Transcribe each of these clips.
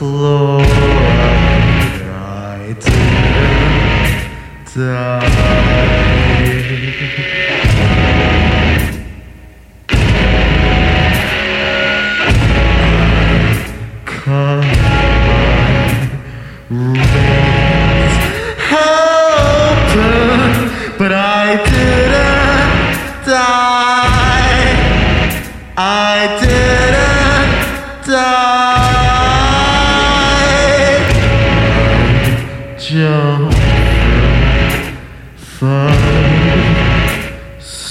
close I didn't die I didn't die.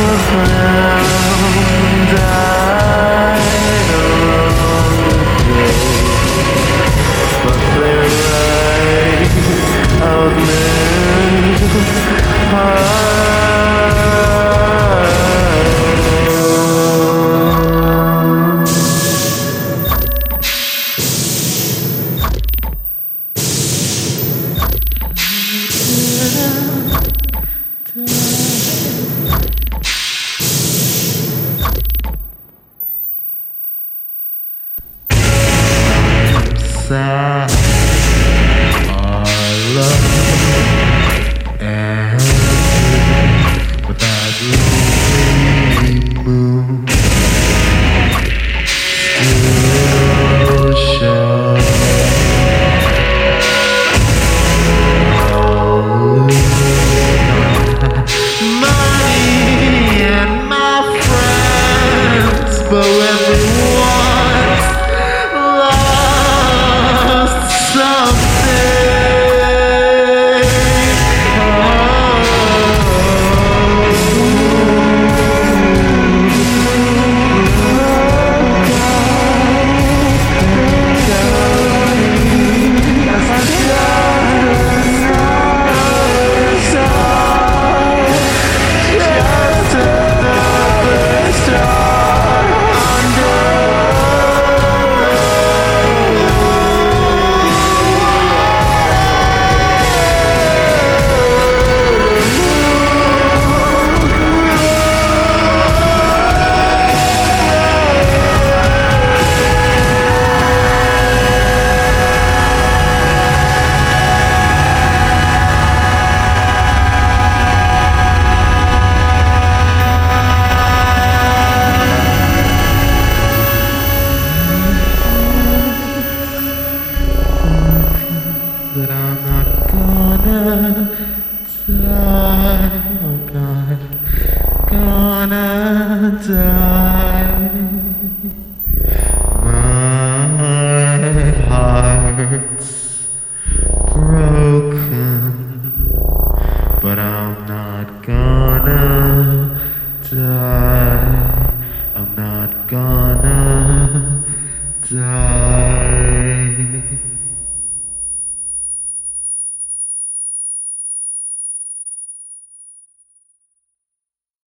sad. Die. I'm not gonna die. My heart's broken, but I'm not gonna die.